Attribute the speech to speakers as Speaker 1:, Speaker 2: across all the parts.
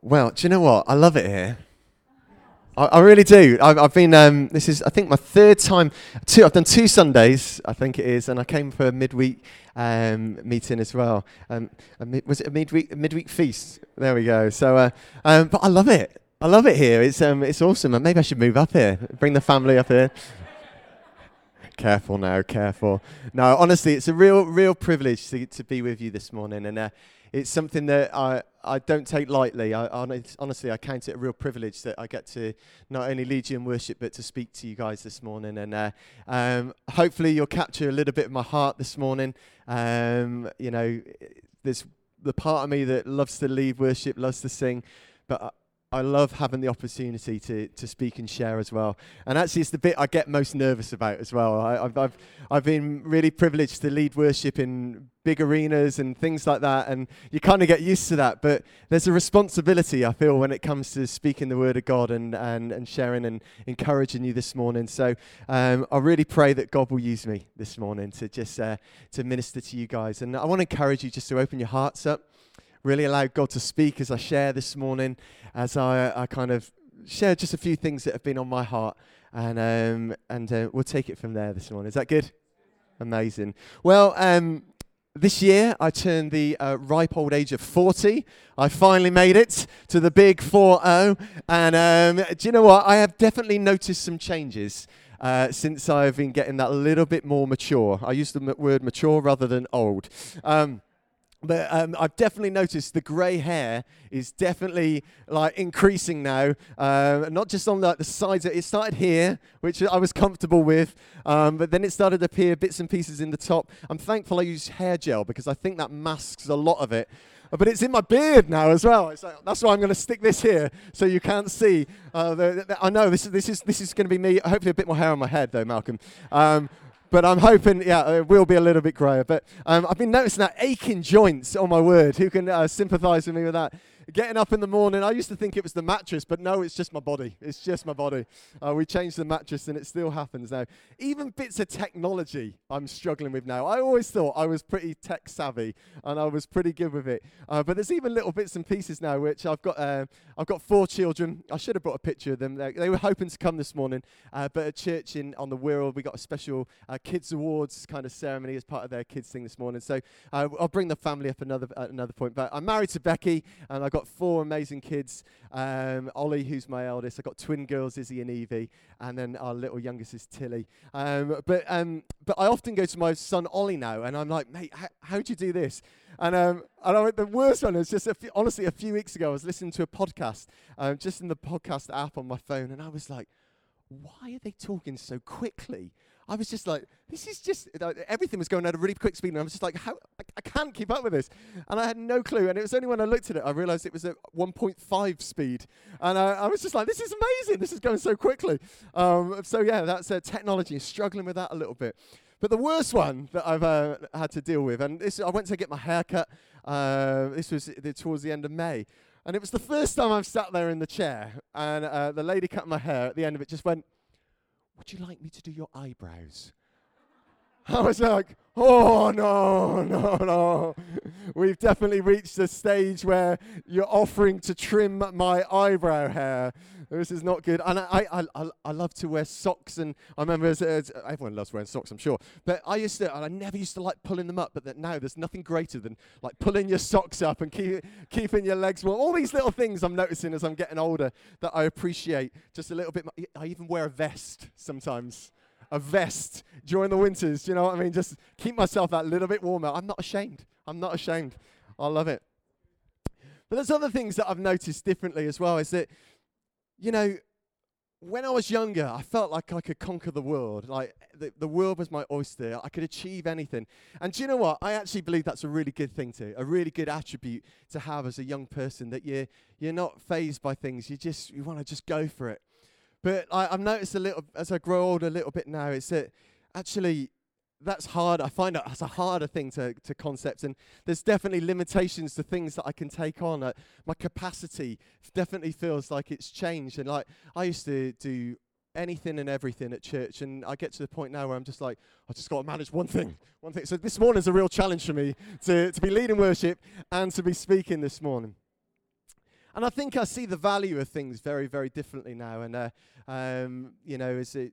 Speaker 1: Well, do you know what? I love it here. I, I really do. I've, I've been. Um, this is, I think, my third time. Two. I've done two Sundays, I think it is, and I came for a midweek um, meeting as well. Um, mid, was it a midweek a midweek feast? There we go. So, uh, um, but I love it. I love it here. It's um, it's awesome. And maybe I should move up here. Bring the family up here. careful now, careful. No, honestly, it's a real, real privilege to, to be with you this morning, and uh, it's something that I, I don't take lightly. I, honestly, I count it a real privilege that I get to not only lead you in worship, but to speak to you guys this morning. And uh, um, hopefully, you'll capture a little bit of my heart this morning. Um, you know, there's the part of me that loves to lead worship, loves to sing, but I love having the opportunity to, to speak and share as well. And actually, it's the bit I get most nervous about as well. I, have I've, I've been really privileged to lead worship in big arenas and things like that. And you kind of get used to that. But there's a responsibility, I feel, when it comes to speaking the word of God and, and, and sharing and encouraging you this morning. So um, I really pray that God will use me this morning to just uh, to minister to you guys. And I want to encourage you just to open your hearts up really allow God to speak as I share this morning, as I, I kind of share just a few things that have been on my heart. And, um, and uh, we'll take it from there this morning. Is that good? Amazing. Well, um, this year I turned the uh, ripe old age of 40. I finally made it to the big 4 0. And um, do you know what? I have definitely noticed some changes. Uh, since I've been getting that little bit more mature. I use the word mature rather than old. Um, but um, I've definitely noticed the grey hair is definitely like increasing now. Uh, not just on like, the sides. It started here, which I was comfortable with, um, but then it started to appear bits and pieces in the top. I'm thankful I use hair gel because I think that masks a lot of it. But it's in my beard now as well. Like, that's why I'm going to stick this here so you can't see. Uh, the, the, I know this is this is this is going to be me. Hopefully, a bit more hair on my head though, Malcolm. Um, but I'm hoping, yeah, it will be a little bit grayer. But um, I've been noticing that aching joints. Oh my word! Who can uh, sympathise with me with that? Getting up in the morning, I used to think it was the mattress, but no, it's just my body. It's just my body. Uh, we changed the mattress and it still happens now. Even bits of technology I'm struggling with now. I always thought I was pretty tech savvy and I was pretty good with it. Uh, but there's even little bits and pieces now which I've got. Uh, I've got four children. I should have brought a picture of them. They, were hoping to come this morning, uh, but at church in on the Wirral, we got a special uh, kids awards kind of ceremony as part of their kids thing this morning. So uh, I'll bring the family up another another point. But I'm married to Becky and I got got four amazing kids. Um, Ollie, who's my eldest. I've got twin girls, Izzy and Evie, and then our little youngest is Tilly. Um, but um, but I often go to my son Ollie now, and I'm like, mate, h- how'd you do this? And, um, and I, the worst one is just a few, honestly a few weeks ago, I was listening to a podcast, um, just in the podcast app on my phone, and I was like, why are they talking so quickly? I was just like, this is just, everything was going at a really quick speed. And I was just like, how, I, I, can't keep up with this. And I had no clue. And it was only when I looked at it, I realized it was at 1.5 speed. And I, I was just like, this is amazing. This is going so quickly. Um, so yeah, that's uh, technology, struggling with that a little bit. But the worst one that I've uh, had to deal with, and this, I went to get my hair cut. Uh, this was the, towards the end of May. And it was the first time I've sat there in the chair. And uh, the lady cut my hair at the end of it just went, would you like me to do your eyebrows? I was like, oh no, no, no. We've definitely reached a stage where you're offering to trim my eyebrow hair. This is not good. And I, I, I, I love to wear socks. And I remember as, as, everyone loves wearing socks, I'm sure. But I used to, and I never used to like pulling them up. But that now there's nothing greater than like pulling your socks up and keep, keeping your legs warm. All these little things I'm noticing as I'm getting older that I appreciate just a little bit. I even wear a vest sometimes a vest during the winters. You know what I mean? Just keep myself that little bit warmer. I'm not ashamed. I'm not ashamed. I love it. But there's other things that I've noticed differently as well. Is that you know, when I was younger, I felt like I could conquer the world. Like the, the world was my oyster. I could achieve anything. And do you know what? I actually believe that's a really good thing to, a really good attribute to have as a young person. That you're, you're not fazed by things. You just you want to just go for it. But I, I've noticed a little as I grow older, a little bit now. It's that actually that's hard. I find that's a harder thing to, to concept, and there's definitely limitations to things that I can take on. Uh, my capacity definitely feels like it's changed, and like I used to do anything and everything at church, and I get to the point now where I'm just like, I just got to manage one thing, one thing. So this morning's a real challenge for me to to be leading worship and to be speaking this morning. and I think I see the value of things very, very differently now. And, uh, um, you know, as a,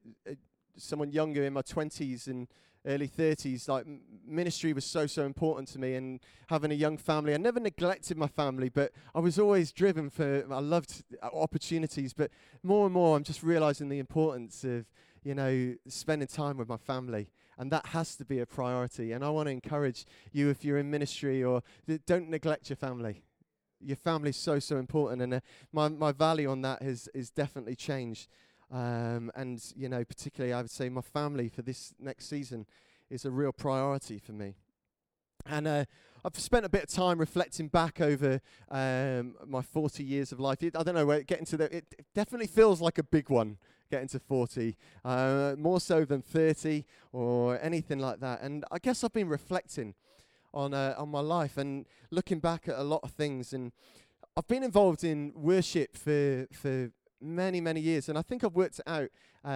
Speaker 1: someone younger in my 20s and early 30s, like ministry was so, so important to me. And having a young family, I never neglected my family, but I was always driven for, I loved opportunities. But more and more, I'm just realizing the importance of, you know, spending time with my family. And that has to be a priority. And I want to encourage you, if you're in ministry, or don't neglect your family. Your family is so, so important. And uh, my, my value on that has, is definitely changed. Um, and, you know, particularly, I would say my family for this next season is a real priority for me. And uh, I've spent a bit of time reflecting back over um, my 40 years of life. It, I don't know, where getting to the, it, it definitely feels like a big one, getting to 40, uh, more so than 30 or anything like that. And I guess I've been reflecting on, uh, on my life and looking back at a lot of things. And I've been involved in worship for, for many, many years. And I think I've worked it out, uh,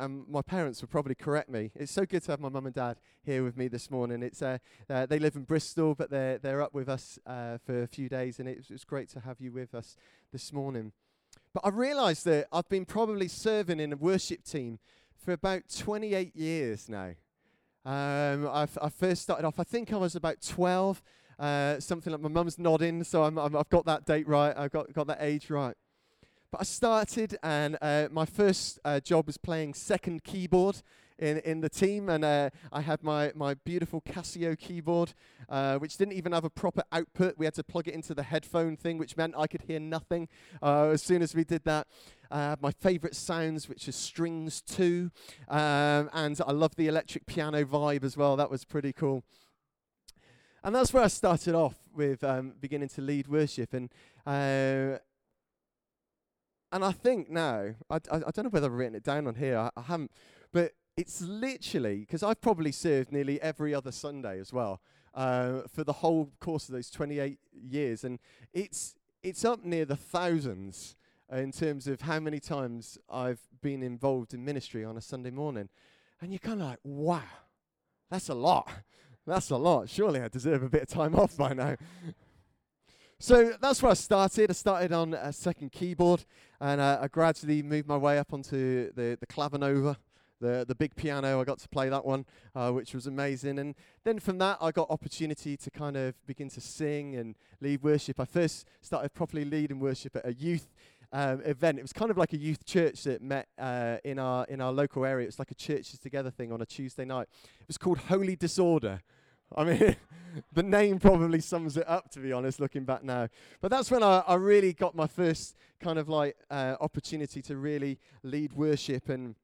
Speaker 1: and my parents would probably correct me. It's so good to have my mum and dad here with me this morning. It's uh, uh, They live in Bristol, but they're, they're up with us uh, for a few days, and it's, it's great to have you with us this morning. But I realised that I've been probably serving in a worship team for about 28 years now. Um, i first started off, I think I was about 12, uh, something like my mum's nodding, so I'm, I'm, i have got that date right, I've got, got that age right. But I started, and uh, my first uh, job was playing second keyboard in, in the team. And uh, I had my, my beautiful Casio keyboard, uh, which didn't even have a proper output. We had to plug it into the headphone thing, which meant I could hear nothing uh, as soon as we did that. My favorite sounds, which is strings two. Um, and I love the electric piano vibe as well. That was pretty cool. And that's where I started off with um, beginning to lead worship. And uh, and I think now, I, I, I, don't know whether I've written it down on here, I, I haven't, but it's literally, because I've probably served nearly every other Sunday as well uh, for the whole course of those 28 years. And it's, it's up near the thousands in terms of how many times I've been involved in ministry on a Sunday morning. And you're kind of like, wow, that's a lot. That's a lot. Surely I deserve a bit of time off by now. So that's where I started. I started on a second keyboard, and uh, I gradually moved my way up onto the, the clavinova, the, the big piano. I got to play that one, uh, which was amazing. And then from that, I got opportunity to kind of begin to sing and lead worship. I first started properly leading worship at a youth um, event. It was kind of like a youth church that met uh, in our in our local area. It was like a churches together thing on a Tuesday night. It was called Holy Disorder. I mean, the name probably sums it up, to be honest, looking back now. But that's when I, I really got my first kind of like uh, opportunity to really lead worship and.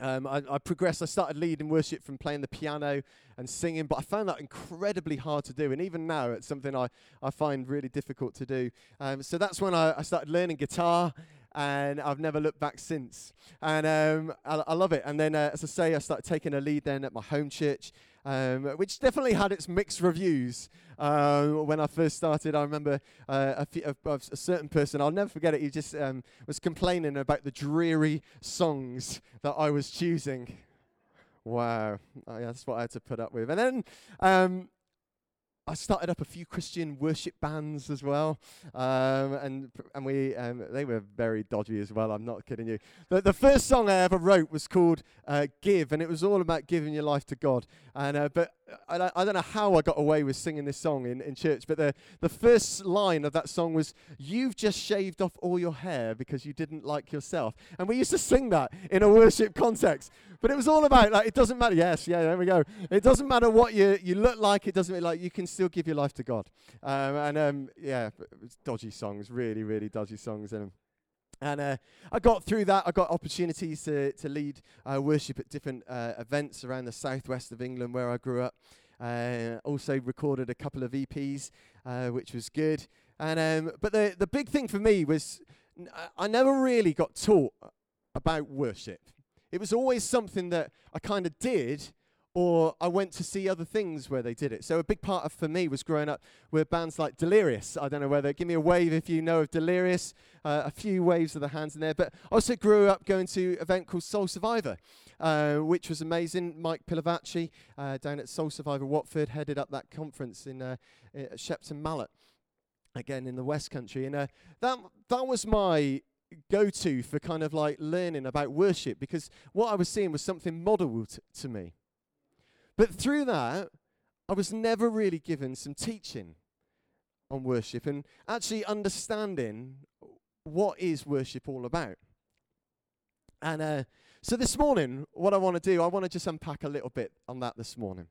Speaker 1: Um, I, I, progressed. I started leading worship from playing the piano and singing, but I found that incredibly hard to do. And even now, it's something I, I find really difficult to do. Um, so that's when I, I started learning guitar and I've never looked back since. And um, I, I, love it. And then, uh, as I say, I started taking a lead then at my home church, um, which definitely had its mixed reviews. Uh, when I first started, I remember uh, a, few, a, a, certain person, I'll never forget it, he just um, was complaining about the dreary songs that I was choosing. Wow, oh, yeah, that's what I had to put up with. And then um, I started up a few Christian worship bands as well, um, and and we um, they were very dodgy as well. I'm not kidding you. The, the first song I ever wrote was called uh, "Give," and it was all about giving your life to God. And uh, but I, I don't know how I got away with singing this song in, in church, but the the first line of that song was "You've just shaved off all your hair because you didn't like yourself," and we used to sing that in a worship context. But it was all about like it doesn't matter. Yes, yeah, there we go. It doesn't matter what you you look like. It doesn't like you can still give your life to God. Um, and um, yeah, dodgy songs, really, really dodgy songs. And and uh, I got through that. I got opportunities to, to lead uh, worship at different uh, events around the southwest of England where I grew up. Uh, also recorded a couple of EPs, uh, which was good. And um, but the the big thing for me was n- I never really got taught about worship. It was always something that I kind of did, or I went to see other things where they did it. So a big part of for me was growing up with bands like Delirious. I don't know whether give me a wave if you know of Delirious. Uh, a few waves of the hands in there. But I also grew up going to an event called Soul Survivor, uh, which was amazing. Mike Pilavachi uh, down at Soul Survivor Watford headed up that conference in uh, Shepton Mallet. again in the West Country, and uh, that that was my go-to for kind of like learning about worship because what I was seeing was something modelled to me. But through that, I was never really given some teaching on worship and actually understanding what is worship all about. And uh, so this morning, what I want to do, I want to just unpack a little bit on that this morning.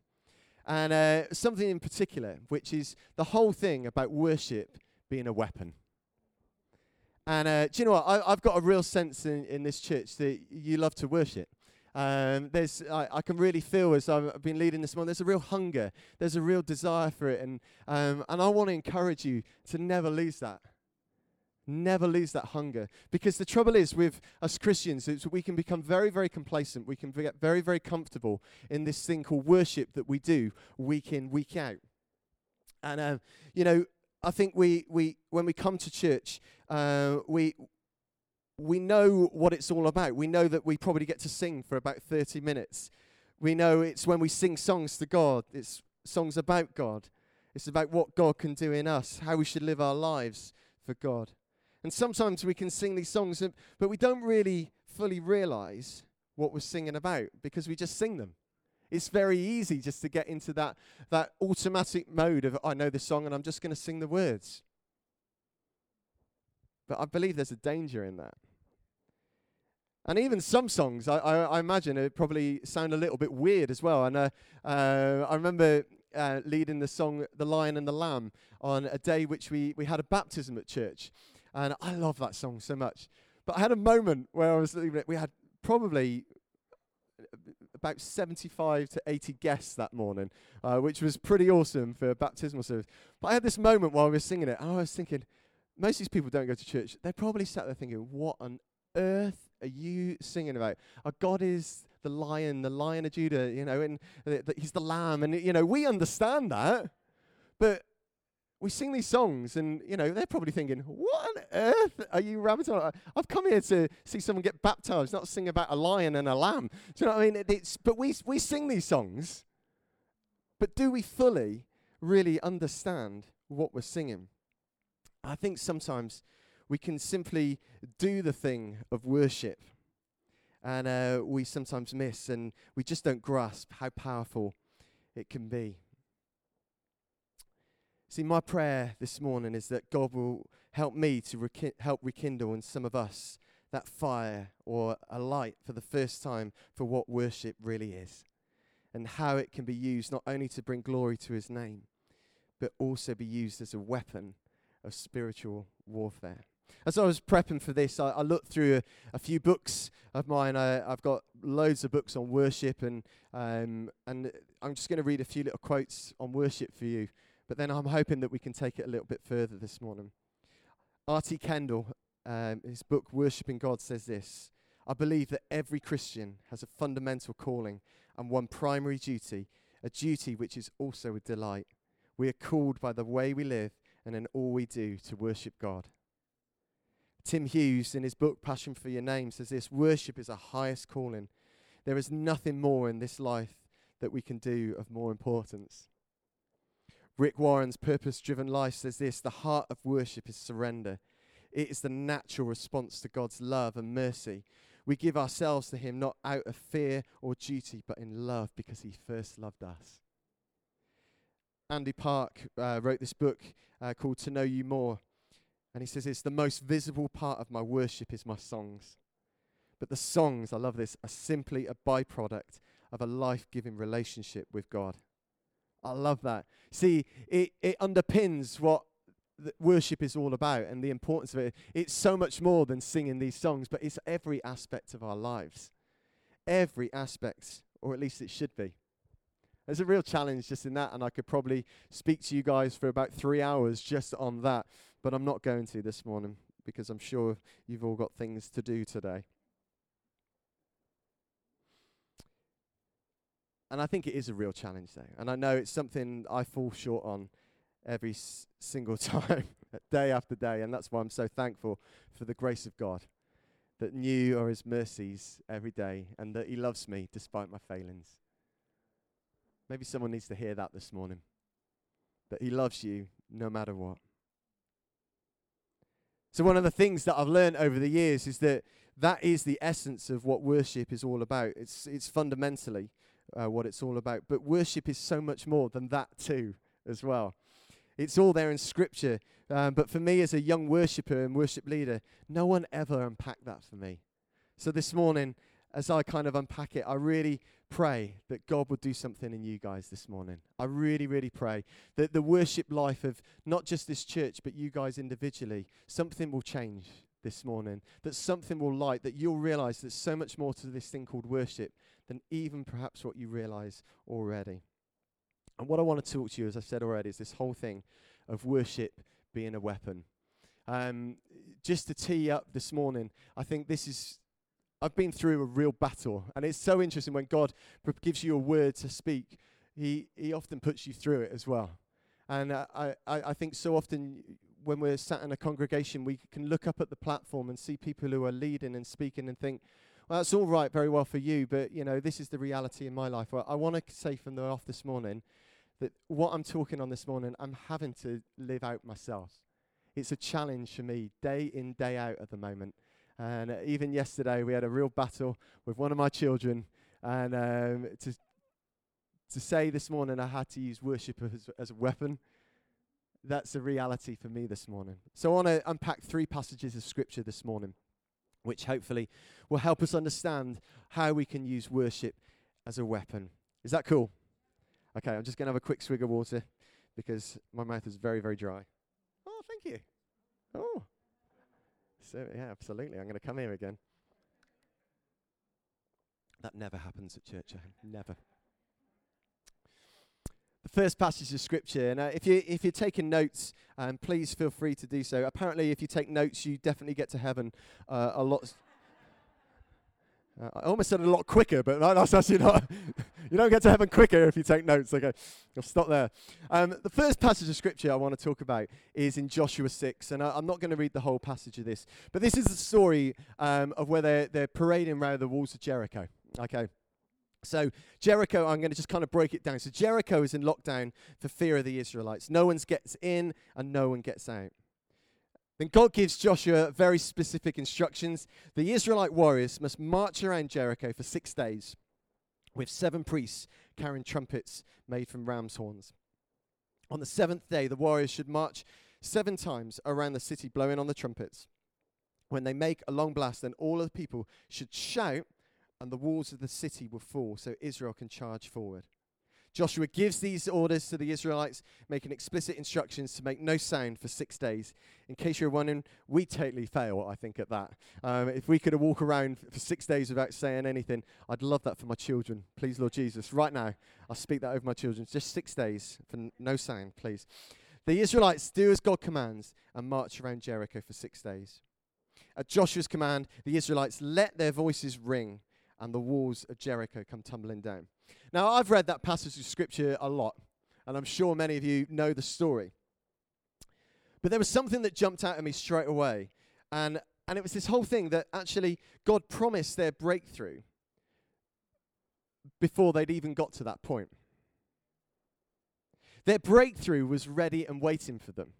Speaker 1: And uh, something in particular, which is the whole thing about worship being a weapon. And uh, do you know what? I, have got a real sense in, in this church that you love to worship. Um, there's, I, I, can really feel as I've been leading this morning, there's a real hunger, there's a real desire for it. And, um, and I want to encourage you to never lose that. Never lose that hunger. Because the trouble is with us Christians, is we can become very, very complacent. We can get very, very comfortable in this thing called worship that we do week in, week out. And, uh, you know, I think we, we when we come to church, uh, we, we know what it's all about. We know that we probably get to sing for about 30 minutes. We know it's when we sing songs to God, it's songs about God. It's about what God can do in us, how we should live our lives for God. And sometimes we can sing these songs, but we don't really fully realize what we're singing about because we just sing them. It's very easy just to get into that, that automatic mode of, I know the song and I'm just going to sing the words. But I believe there's a danger in that. And even some songs, I, I, I imagine, it probably sound a little bit weird as well. And uh, uh, I remember uh, leading the song "The Lion and the Lamb" on a day which we we had a baptism at church, and I love that song so much. But I had a moment where I was we had probably about 75 to 80 guests that morning, uh, which was pretty awesome for a baptismal service. But I had this moment while we were singing it, and I was thinking, most of these people don't go to church. They probably sat there thinking, what on earth are you singing about? Our God is the lion, the lion of Judah, you know, and he's the lamb. And, you know, we understand that. But we sing these songs, and you know they're probably thinking, "What on earth are you rabbiting on?" I've come here to see someone get baptized, not sing about a lion and a lamb. Do you know what I mean? It's, but we we sing these songs, but do we fully really understand what we're singing? I think sometimes we can simply do the thing of worship, and uh, we sometimes miss, and we just don't grasp how powerful it can be. See, my prayer this morning is that God will help me to reki- help rekindle in some of us that fire or a light for the first time for what worship really is and how it can be used not only to bring glory to his name, but also be used as a weapon of spiritual warfare. As I was prepping for this, I, I looked through a, a, few books of mine. I, have got loads of books on worship, and um, and I'm just going to read a few little quotes on worship for you but then I'm hoping that we can take it a little bit further this morning. R.T. Kendall, um, his book Worshipping God, says this I believe that every Christian has a fundamental calling and one primary duty, a duty which is also a delight. We are called by the way we live and in all we do to worship God. Tim Hughes, in his book Passion for Your Name, says this Worship is our highest calling. There is nothing more in this life that we can do of more importance. Rick Warren's purpose driven life says this the heart of worship is surrender. It is the natural response to God's love and mercy. We give ourselves to Him not out of fear or duty, but in love because He first loved us. Andy Park uh, wrote this book uh, called To Know You More. And he says, It's the most visible part of my worship is my songs. But the songs, I love this, are simply a byproduct of a life giving relationship with God. I love that. See, it, it underpins what worship is all about and the importance of it. It's so much more than singing these songs, but it's every aspect of our lives. Every aspect, or at least it should be. There's a real challenge just in that, and I could probably speak to you guys for about three hours just on that, but I'm not going to this morning because I'm sure you've all got things to do today. and I think it is a real challenge, though. And I know it's something I fall short on every s- single time, day after day. And that's why I'm so thankful for the grace of God that new are his mercies every day and that he loves me despite my failings. Maybe someone needs to hear that this morning that he loves you no matter what. So, one of the things that I've learned over the years is that that is the essence of what worship is all about. It's, it's fundamentally uh, what it's all about. But worship is so much more than that, too, as well. It's all there in Scripture. Um, but for me, as a young worshiper and worship leader, no one ever unpacked that for me. So, this morning, as I kind of unpack it, I really pray that God will do something in you guys this morning. I really, really pray that the worship life of not just this church, but you guys individually, something will change this morning, that something will light, that you'll realize there's so much more to this thing called worship than even perhaps what you realize already. And what I want to talk to you, as I said already, is this whole thing of worship being a weapon. Um, just to tee up this morning, I think this is I've been through a real battle, and it's so interesting when God gives you a word to speak. He He often puts you through it as well, and uh, I I think so often when we're sat in a congregation, we can look up at the platform and see people who are leading and speaking and think, well, that's all right, very well for you, but you know this is the reality in my life. Well, I want to say from the off this morning that what I'm talking on this morning, I'm having to live out myself. It's a challenge for me, day in day out at the moment. And uh, even yesterday, we had a real battle with one of my children. And um, to, to say this morning I had to use worship as, as a weapon, that's a reality for me this morning. So I want to unpack three passages of scripture this morning, which hopefully will help us understand how we can use worship as a weapon. Is that cool? Okay, I'm just going to have a quick swig of water because my mouth is very, very dry. Oh, thank you. Oh. So, yeah, absolutely. I'm going to come here again. That never happens at church, never. The first passage of scripture, and uh, if you if you're taking notes, um, please feel free to do so. Apparently, if you take notes, you definitely get to heaven uh, a lot. Uh, I almost said a lot quicker, but that's actually not. you don't get to heaven quicker if you take notes. Okay, I'll stop there. Um, the first passage of scripture I want to talk about is in Joshua 6, and I, am not going to read the whole passage of this, but this is the story um, of where they're, they're parading around the walls of Jericho. Okay. So, Jericho, I'm going to just kind of break it down. So, Jericho is in lockdown for fear of the Israelites. No one gets in and no one gets out. Then God gives Joshua very specific instructions. The Israelite warriors must march around Jericho for six days with seven priests carrying trumpets made from ram's horns. On the seventh day, the warriors should march seven times around the city, blowing on the trumpets. When they make a long blast, then all of the people should shout, and the walls of the city will fall so Israel can charge forward. Joshua gives these orders to the Israelites, making explicit instructions to make no sound for six days. In case you're wondering, we totally fail, I think, at that. Um, if we could walk around for six days without saying anything, I'd love that for my children. Please, Lord Jesus, right now, I'll speak that over my children. Just six days for n- no sound, please. The Israelites do as God commands and march around Jericho for six days. At Joshua's command, the Israelites let their voices ring and the walls of Jericho come tumbling down. Now, I've read that passage of scripture a lot, and I'm sure many of you know the story. But there was something that jumped out at me straight away, and, and it was this whole thing that actually God promised their breakthrough before they'd even got to that point. Their breakthrough was ready and waiting for them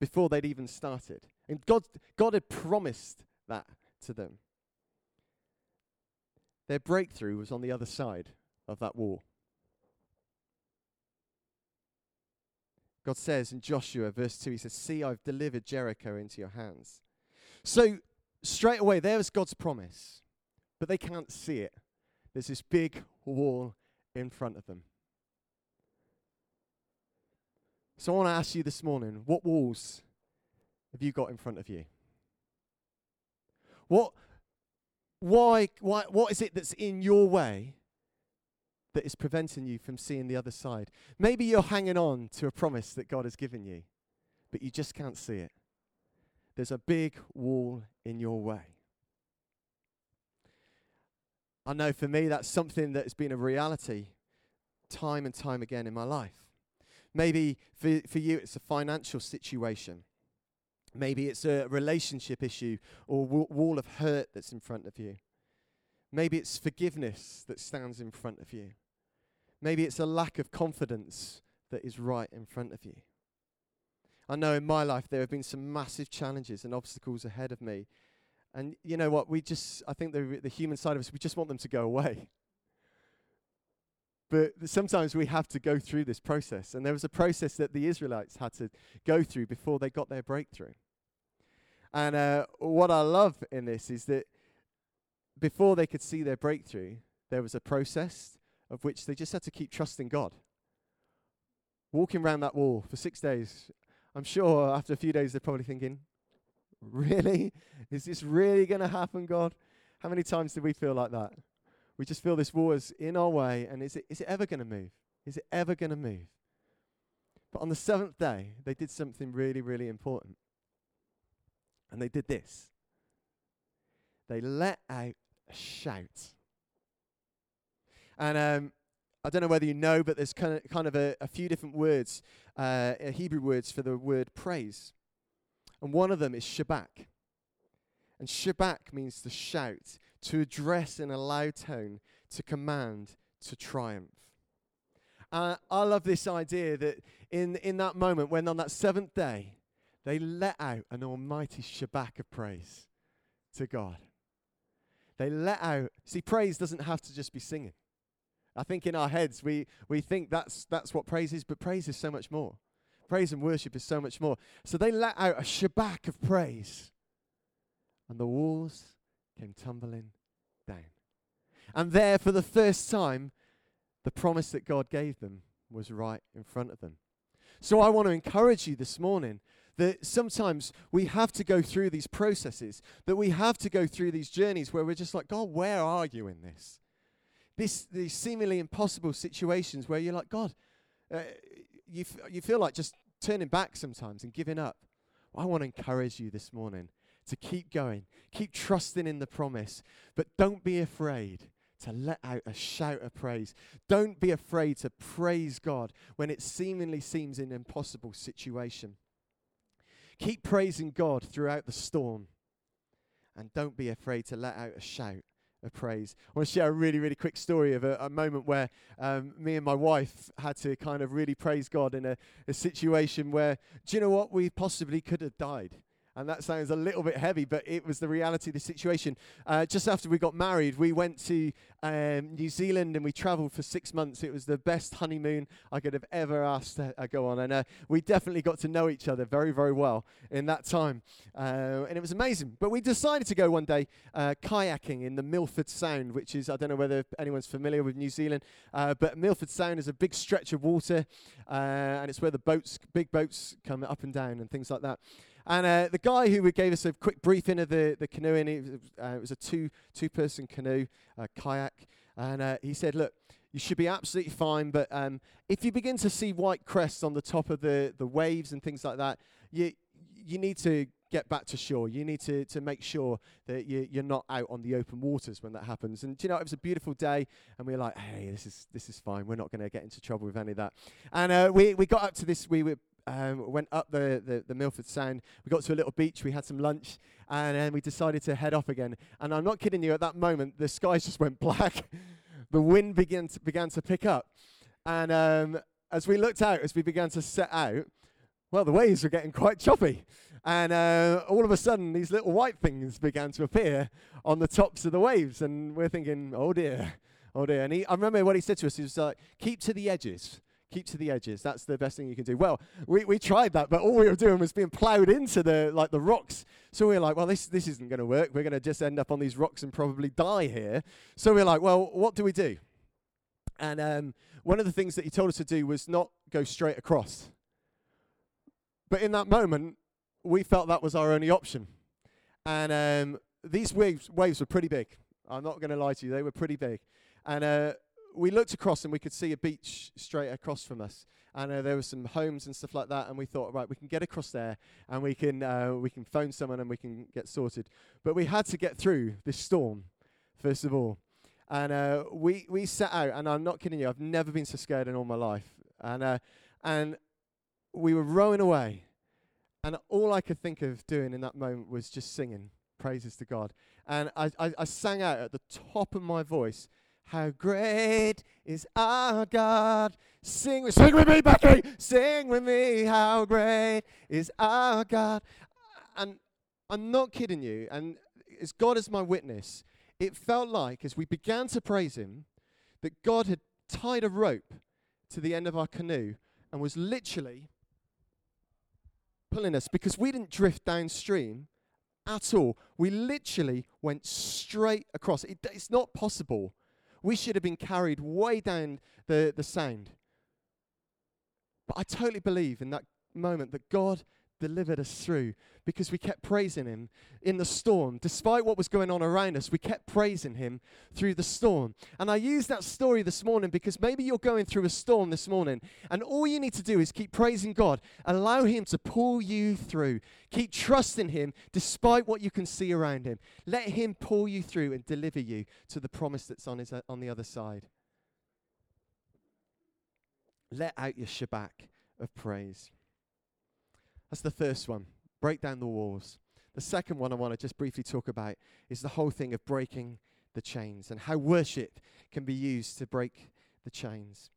Speaker 1: before they'd even started. And God, God had promised that to them. Their breakthrough was on the other side of that wall. God says in Joshua, verse 2, He says, See, I've delivered Jericho into your hands. So, straight away, there's God's promise, but they can't see it. There's this big wall in front of them. So, I want to ask you this morning what walls have you got in front of you? What why, why, what is it that's in your way that is preventing you from seeing the other side? Maybe you're hanging on to a promise that God has given you, but you just can't see it. There's a big wall in your way. I know for me that's something that has been a reality time and time again in my life. Maybe for, for you it's a financial situation. Maybe it's a relationship issue or wall of hurt that's in front of you. Maybe it's forgiveness that stands in front of you. Maybe it's a lack of confidence that is right in front of you. I know in my life there have been some massive challenges and obstacles ahead of me. And you know what? We just, I think the, the human side of us, we just want them to go away. But sometimes we have to go through this process. And there was a process that the Israelites had to go through before they got their breakthrough. And uh, what I love in this is that before they could see their breakthrough, there was a process of which they just had to keep trusting God. Walking around that wall for six days, I'm sure after a few days they're probably thinking, Really? Is this really going to happen, God? How many times did we feel like that? We just feel this wall is in our way, and is it, is it ever going to move? Is it ever going to move? But on the seventh day, they did something really, really important. And they did this they let out a shout. And um, I don't know whether you know, but there's kind of, kind of a, a few different words, uh, Hebrew words for the word praise. And one of them is shabach. And shabach means to shout, to address in a loud tone, to command, to triumph. Uh, I love this idea that in, in that moment, when on that seventh day, they let out an almighty Shabach of praise to God. They let out, see, praise doesn't have to just be singing. I think in our heads we, we think that's, that's what praise is, but praise is so much more. Praise and worship is so much more. So they let out a shabach of praise, and the walls came tumbling down. And there, for the first time, the promise that God gave them was right in front of them. So I want to encourage you this morning that sometimes we have to go through these processes, that we have to go through these journeys where we're just like, God, where are you in this? This, these seemingly impossible situations where you're like, God, uh, you, f- you feel like just turning back sometimes and giving up. Well, I want to encourage you this morning to keep going, keep trusting in the promise, but don't be afraid to let out a shout of praise. Don't be afraid to praise God when it seemingly seems an impossible situation. Keep praising God throughout the storm. And don't be afraid to let out a shout of praise. I want to share a really, really quick story of a, a moment where um, me and my wife had to kind of really praise God in a, a situation where, do you know what? We possibly could have died. And that sounds a little bit heavy, but it was the reality of the situation. Uh, just after we got married, we went to um, New Zealand and we traveled for six months. It was the best honeymoon I could have ever asked to uh, go on. And uh, we definitely got to know each other very, very well in that time. Uh, and it was amazing. But we decided to go one day uh, kayaking in the Milford Sound, which is, I don't know whether anyone's familiar with New Zealand, uh, but Milford Sound is a big stretch of water. and it's where the boats, big boats come up and down and things like that. And uh, the guy who gave us a quick briefing of the, the canoeing, it was, uh, it was a two, two person canoe, uh, kayak. And uh, he said, Look, you should be absolutely fine. But um, if you begin to see white crests on the top of the, the waves and things like that, you, you need to get back to shore. You need to, to make sure that you, you're not out on the open waters when that happens. And you know, it was a beautiful day, and we were like, hey, this is this is fine. We're not going to get into trouble with any of that. And uh, we we got up to this. We were um, went up the, the, the, Milford Sound. We got to a little beach. We had some lunch, and then we decided to head off again. And I'm not kidding you. At that moment, the skies just went black. the wind began to, began to pick up, and um, as we looked out, as we began to set out, well, the waves were getting quite choppy. And uh, all of a sudden, these little white things began to appear on the tops of the waves. And we're thinking, oh dear, oh dear. And he, I remember what he said to us. He was like, keep to the edges keep to the edges. That's the best thing you can do. Well, we, we tried that, but all we were doing was being ploughed into the like the rocks. So we were like, well, this this isn't going to work. We're going to just end up on these rocks and probably die here. So we are like, well, what do we do? And um, one of the things that he told us to do was not go straight across. But in that moment, we felt that was our only option. And um, these waves waves were pretty big. I'm not going to lie to you; they were pretty big. And uh, we looked across and we could see a beach straight across from us, and uh, there were some homes and stuff like that. And we thought, right, we can get across there, and we can uh, we can phone someone and we can get sorted. But we had to get through this storm first of all, and uh, we we set out. And I'm not kidding you, I've never been so scared in all my life. And uh, and we were rowing away, and all I could think of doing in that moment was just singing praises to God. And I, I, I sang out at the top of my voice how great is our God. Sing, with, sing with me, Becky. Sing with me, how great is our God. And I'm not kidding you. And as God is my witness, it felt like as we began to praise Him, that God had tied a rope to the end of our canoe and was literally pulling us because we didn't drift downstream at all. We literally went straight across. It, it's not possible. We should have been carried way down the, the sound. But I totally believe in that moment that God delivered us through because we kept praising Him in the storm. Despite what was going on around us, we kept praising Him through the storm. And I use that story this morning because maybe you're going through a storm this morning, and all you need to do is keep praising God. Allow Him to pull you through. Keep trusting Him despite what you can see around Him. Let Him pull you through and deliver you to the promise that's on, his, uh, on the other side. Let out your shabach of praise. That's the first one. Break down the walls. The second one I want to just briefly talk about is the whole thing of breaking the chains and how worship can be used to break the chains.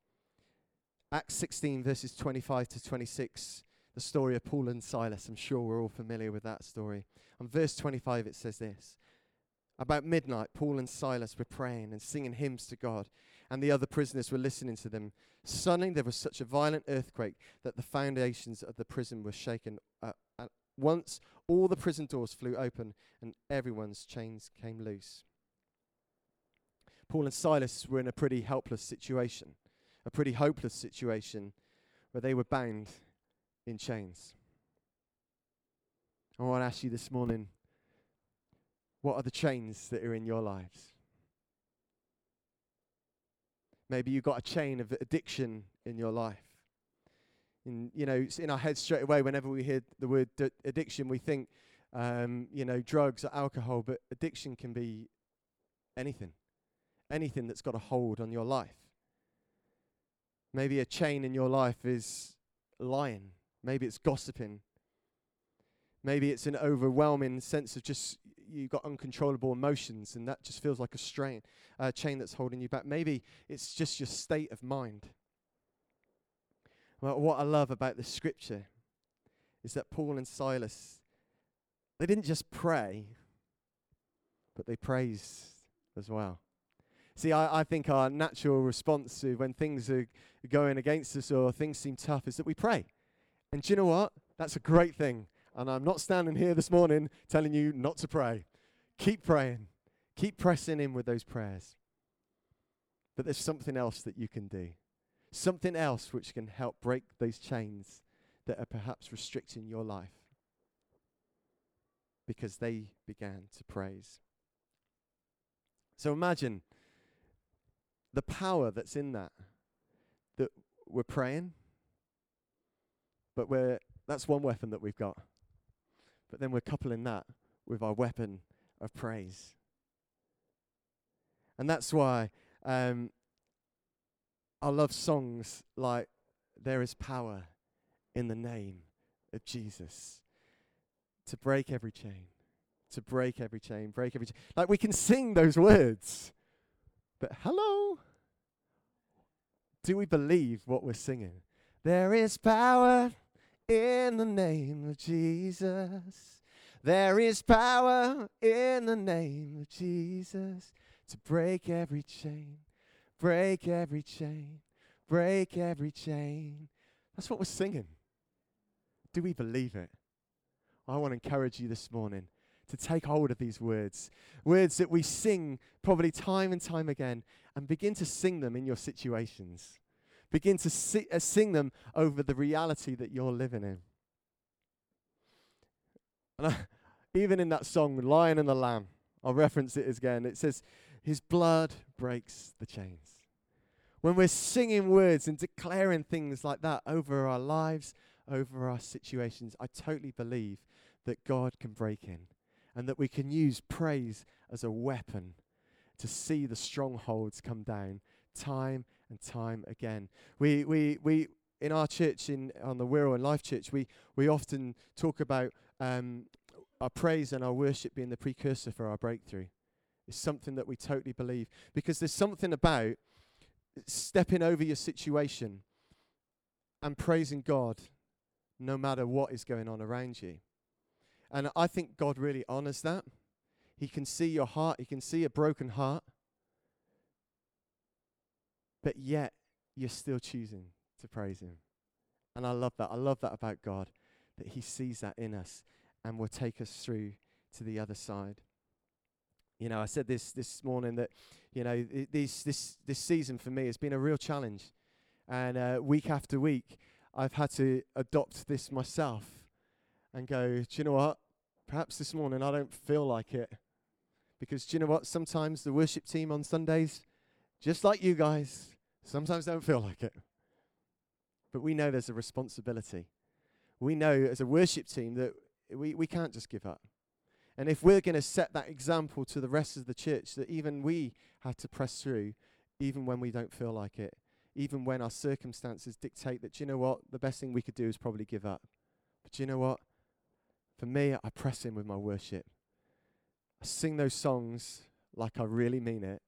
Speaker 1: Acts 16, verses 25 to 26, the story of Paul and Silas. I'm sure we're all familiar with that story. On verse 25, it says this About midnight, Paul and Silas were praying and singing hymns to God and the other prisoners were listening to them. Suddenly, there was such a violent earthquake that the foundations of the prison were shaken. Uh, at once, all the prison doors flew open, and everyone's chains came loose. Paul and Silas were in a pretty helpless situation, a pretty hopeless situation, where they were bound in chains. I want to ask you this morning what are the chains that are in your lives? Maybe you've got a chain of addiction in your life. In, you know, in our heads straight away whenever we hear the word d- addiction, we think, um, you know, drugs or alcohol, but addiction can be anything, anything that's got a hold on your life. Maybe a chain in your life is lying. Maybe it's gossiping. Maybe it's an overwhelming sense of just you've got uncontrollable emotions and that just feels like a strain, a chain that's holding you back. Maybe it's just your state of mind. Well, what I love about this scripture is that Paul and Silas, they didn't just pray, but they praised as well. See, I, I think our natural response to when things are going against us or things seem tough is that we pray. And do you know what? That's a great thing. And I'm not standing here this morning telling you not to pray. Keep praying. Keep pressing in with those prayers. But there's something else that you can do. Something else which can help break those chains that are perhaps restricting your life. Because they began to praise. So imagine the power that's in that. That we're praying, but we're that's one weapon that we've got. But then we're coupling that with our weapon of praise. And that's why um, I love songs like There is Power in the Name of Jesus to break every chain, to break every chain, break every chain. Like we can sing those words, but hello? Do we believe what we're singing? There is power in the name of Jesus. There is power in the name of Jesus to break every chain, break every chain, break every chain. That's what we're singing. Do we believe it? I want to encourage you this morning to take hold of these words, words that we sing probably time and time again, and begin to sing them in your situations. Begin to si- uh, sing them over the reality that you're living in. And I, even in that song, Lion and the Lamb, I'll reference it again. It says, His blood breaks the chains. When we're singing words and declaring things like that over our lives, over our situations, I totally believe that God can break in and that we can use praise as a weapon to see the strongholds come down time and time again. We, we, we, in our church, in on the Wirral and Life Church, we, we often talk about um, our praise and our worship being the precursor for our breakthrough. is something that we totally believe. Because there's something about stepping over your situation and praising God no matter what is going on around you. And I think God really honors that. He can see your heart, He can see a broken heart, but yet you're still choosing to praise Him. And I love that. I love that about God, that He sees that in us and will take us through to the other side. You know, I said this this morning that, you know, this this this season for me has been a real challenge, and uh, week after week, I've had to adopt this myself, and go. Do you know what? Perhaps this morning I don't feel like it, because do you know what? Sometimes the worship team on Sundays, just like you guys, sometimes don't feel like it. But we know there's a responsibility. We know as a worship team that we, we can't just give up. And if we're going to set that example to the rest of the church, that even we have to press through, even when we don't feel like it, even when our circumstances dictate that, you know what, the best thing we could do is probably give up. But you know what? For me, I press in with my worship. I sing those songs like I really mean it.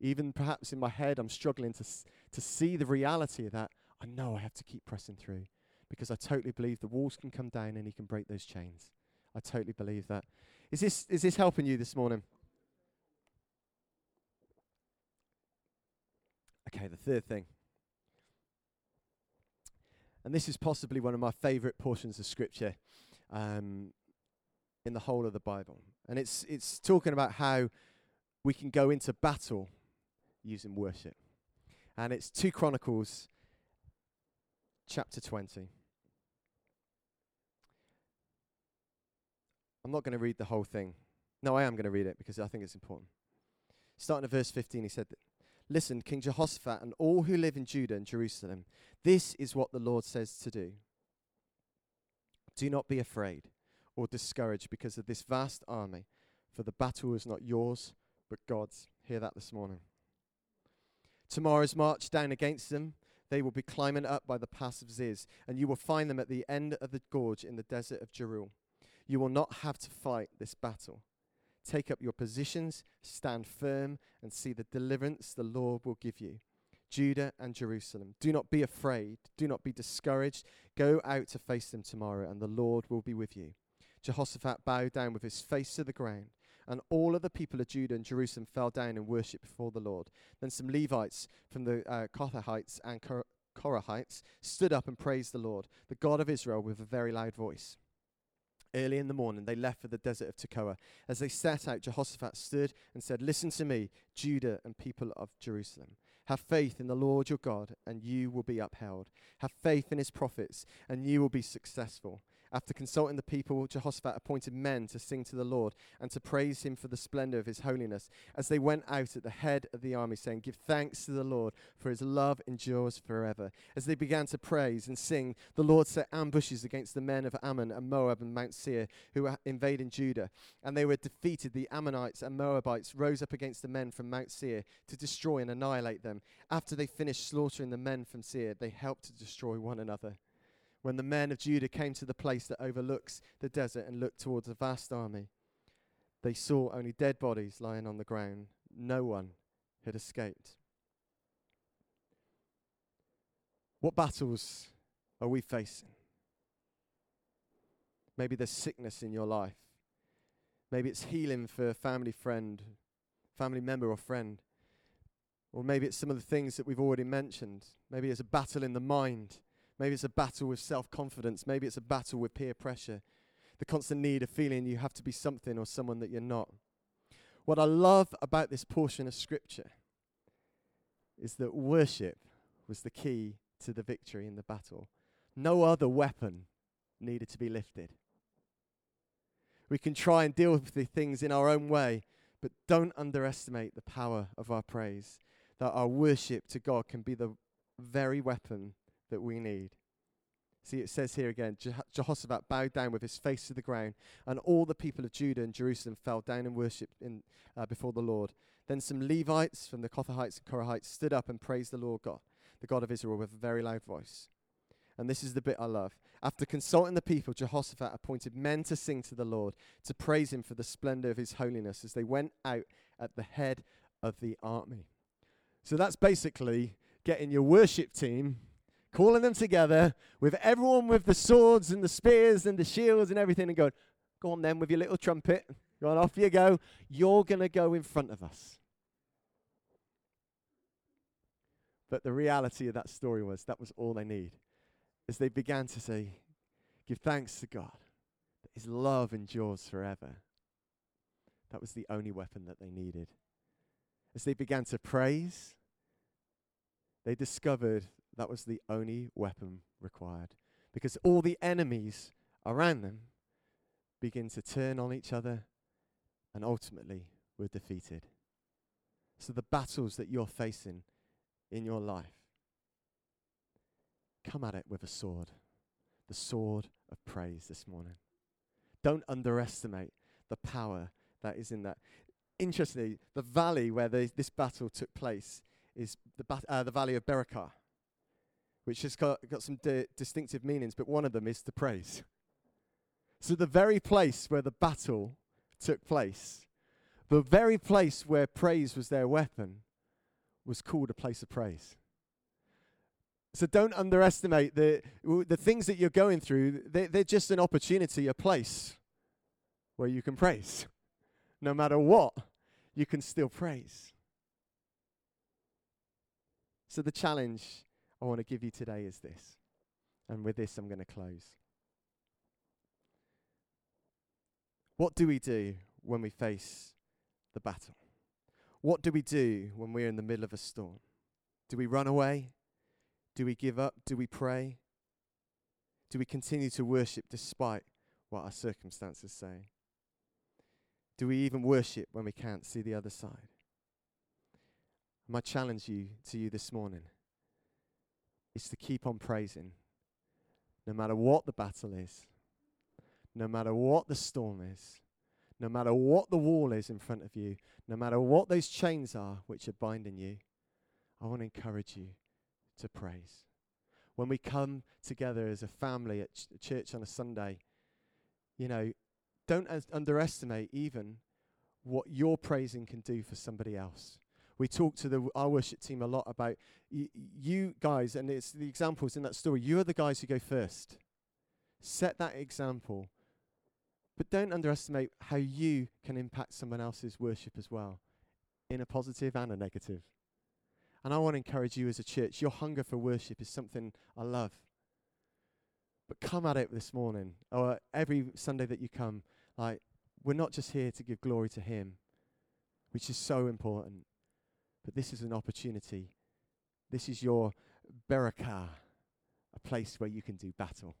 Speaker 1: Even perhaps in my head, I'm struggling to, to see the reality of that. I know I have to keep pressing through because I totally believe the walls can come down and He can break those chains. I totally believe that. Is this, is this helping you this morning? Okay, the third thing. And this is possibly one of my favorite portions of Scripture um, in the whole of the Bible. And it's, it's talking about how we can go into battle using worship. And it's 2 Chronicles chapter 20. I'm not going to read the whole thing. No, I am going to read it because I think it's important. Starting at verse 15, he said, Listen, King Jehoshaphat and all who live in Judah and Jerusalem, this is what the Lord says to do. Do not be afraid or discouraged because of this vast army, for the battle is not yours, but God's. Hear that this morning. Tomorrow's march down against them. They will be climbing up by the pass of Ziz, and you will find them at the end of the gorge in the desert of Jeruel. You will not have to fight this battle. Take up your positions, stand firm, and see the deliverance the Lord will give you. Judah and Jerusalem. Do not be afraid. Do not be discouraged. Go out to face them tomorrow, and the Lord will be with you. Jehoshaphat bowed down with his face to the ground, and all of the people of Judah and Jerusalem fell down and worshipped before the Lord. Then some Levites from the uh, Kohathites and Kor- Korahites stood up and praised the Lord, the God of Israel, with a very loud voice. Early in the morning, they left for the desert of Tekoa. As they set out, Jehoshaphat stood and said, Listen to me, Judah and people of Jerusalem. Have faith in the Lord your God, and you will be upheld. Have faith in his prophets, and you will be successful. After consulting the people, Jehoshaphat appointed men to sing to the Lord and to praise him for the splendor of his holiness as they went out at the head of the army, saying, Give thanks to the Lord, for his love endures forever. As they began to praise and sing, the Lord set ambushes against the men of Ammon and Moab and Mount Seir, who were invading Judah. And they were defeated. The Ammonites and Moabites rose up against the men from Mount Seir to destroy and annihilate them. After they finished slaughtering the men from Seir, they helped to destroy one another when the men of Judah came to the place that overlooks the desert and looked towards a vast army, they saw only dead bodies lying on the ground. No one had escaped. What battles are we facing? Maybe there's sickness in your life. Maybe it's healing for a family friend, family member or friend. Or maybe it's some of the things that we've already mentioned. Maybe it's a battle in the mind Maybe it's a battle with self confidence. Maybe it's a battle with peer pressure. The constant need of feeling you have to be something or someone that you're not. What I love about this portion of Scripture is that worship was the key to the victory in the battle. No other weapon needed to be lifted. We can try and deal with the things in our own way, but don't underestimate the power of our praise. That our worship to God can be the very weapon that we need. See, it says here again Jehoshaphat bowed down with his face to the ground, and all the people of Judah and Jerusalem fell down and worshipped in, uh, before the Lord. Then some Levites from the Kohathites and Korahites stood up and praised the Lord God, the God of Israel, with a very loud voice. And this is the bit I love. After consulting the people, Jehoshaphat appointed men to sing to the Lord, to praise him for the splendor of his holiness, as they went out at the head of the army. So that's basically getting your worship team, calling them together with everyone with the swords and the spears and the shields and everything, and going, Go on then with your little trumpet. Go on, off you go. You're going to go in front of us. But the reality of that story was that was all they need. As they began to say, Give thanks to God that His love endures forever. That was the only weapon that they needed. As they began to praise, they discovered that was the only weapon required. Because all the enemies around them begin to turn on each other and ultimately were defeated. So the battles that you're facing in your life, come at it with a sword, the sword of praise this morning. Don't underestimate the power that is in that. Interestingly, the valley where the, this battle took place is the, bat- uh, the valley of Berakah, which has got, got some di- distinctive meanings, but one of them is the praise. So, the very place where the battle took place, the very place where praise was their weapon, was called a place of praise. So don't underestimate the, the things that you're going through. They're, they're just an opportunity, a place where you can praise. No matter what, you can still praise. So the challenge I want to give you today is this. And with this, I'm going to close. What do we do when we face the battle? What do we do when we're in the middle of a storm? Do we run away? Do we give up? Do we pray? Do we continue to worship despite what our circumstances say? Do we even worship when we can't see the other side? My challenge you to you this morning is to keep on praising no matter what the battle is, no matter what the storm is, no matter what the wall is in front of you, no matter what those chains are which are binding you, I want to encourage you to praise. When we come together as a family at ch- church on a Sunday, you know, don't as- underestimate even what your praising can do for somebody else. We talk to the, our worship team a lot about y- you guys, and it's the examples in that story. You are the guys who go first. Set that example but don't underestimate how you can impact someone else's worship as well, in a positive and a negative. And I want to encourage you as a church, your hunger for worship is something I love. But come at it this morning, or every Sunday that you come, like, we're not just here to give glory to Him, which is so important, but this is an opportunity. This is your Berakah, a place where you can do battle,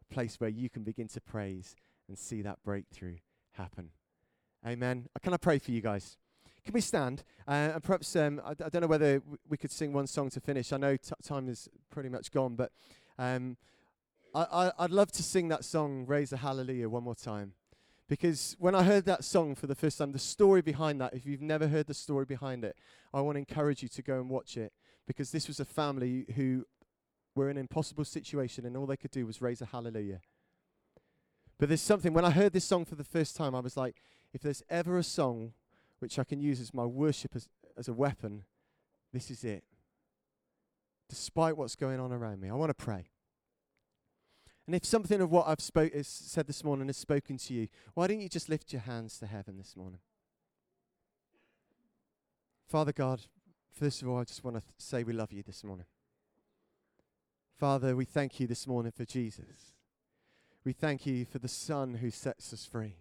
Speaker 1: a place where you can begin to praise and see that breakthrough happen. Amen. Uh, can I pray for you guys? Can we stand? Uh, and perhaps, um, I, don't know whether we could sing one song to finish. I know t- time is pretty much gone, but um, I, I, I, would love to sing that song, Raise a Hallelujah, one more time. Because when I heard that song for the first time, the story behind that, if you've never heard the story behind it, I want to encourage you to go and watch it. Because this was a family who were in an impossible situation and all they could do was raise a hallelujah. But there's something, when I heard this song for the first time, I was like, if there's ever a song which I can use as my worship as, as a weapon, this is it. Despite what's going on around me, I want to pray. And if something of what I've spoke, said this morning has spoken to you, why don't you just lift your hands to heaven this morning? Father God, first of all, I just want to th- say we love you this morning. Father, we thank you this morning for Jesus. We thank you for the Son who sets us free.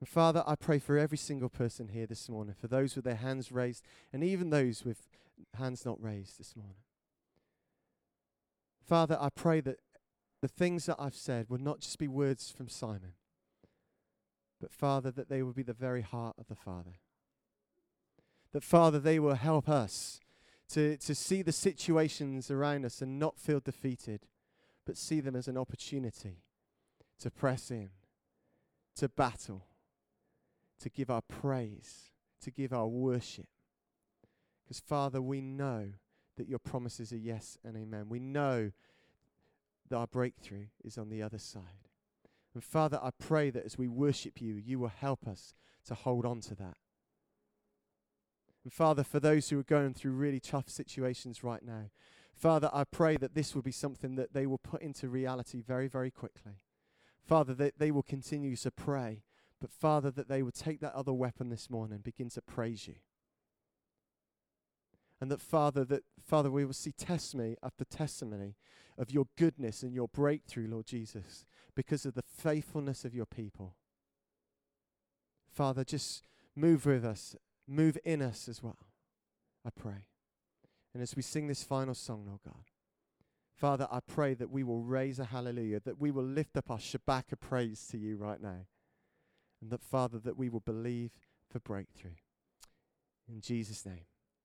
Speaker 1: And Father, I pray for every single person here this morning, for those with their hands raised, and even those with hands not raised this morning. Father, I pray that the things that I've said will not just be words from Simon, but Father, that they will be the very heart of the Father. That, Father, they will help us to, to see the situations around us and not feel defeated, but see them as an opportunity to press in, to battle, to give our praise, to give our worship. Because, Father, we know that your promises are yes and amen. We know that our breakthrough is on the other side. And Father, I pray that as we worship you, you will help us to hold on to that. And Father, for those who are going through really tough situations right now, Father, I pray that this will be something that they will put into reality very, very quickly. Father, that they will continue to pray, but Father, that they will take that other weapon this morning and begin to praise you. And that Father, that Father, we will see testimony after testimony of your goodness and your breakthrough, Lord Jesus, because of the faithfulness of your people. Father, just move with us, move in us as well. I pray. And as we sing this final song, Lord God, Father, I pray that we will raise a hallelujah, that we will lift up our shabach of praise to you right now. And that, Father, that we will believe for breakthrough. In Jesus' name.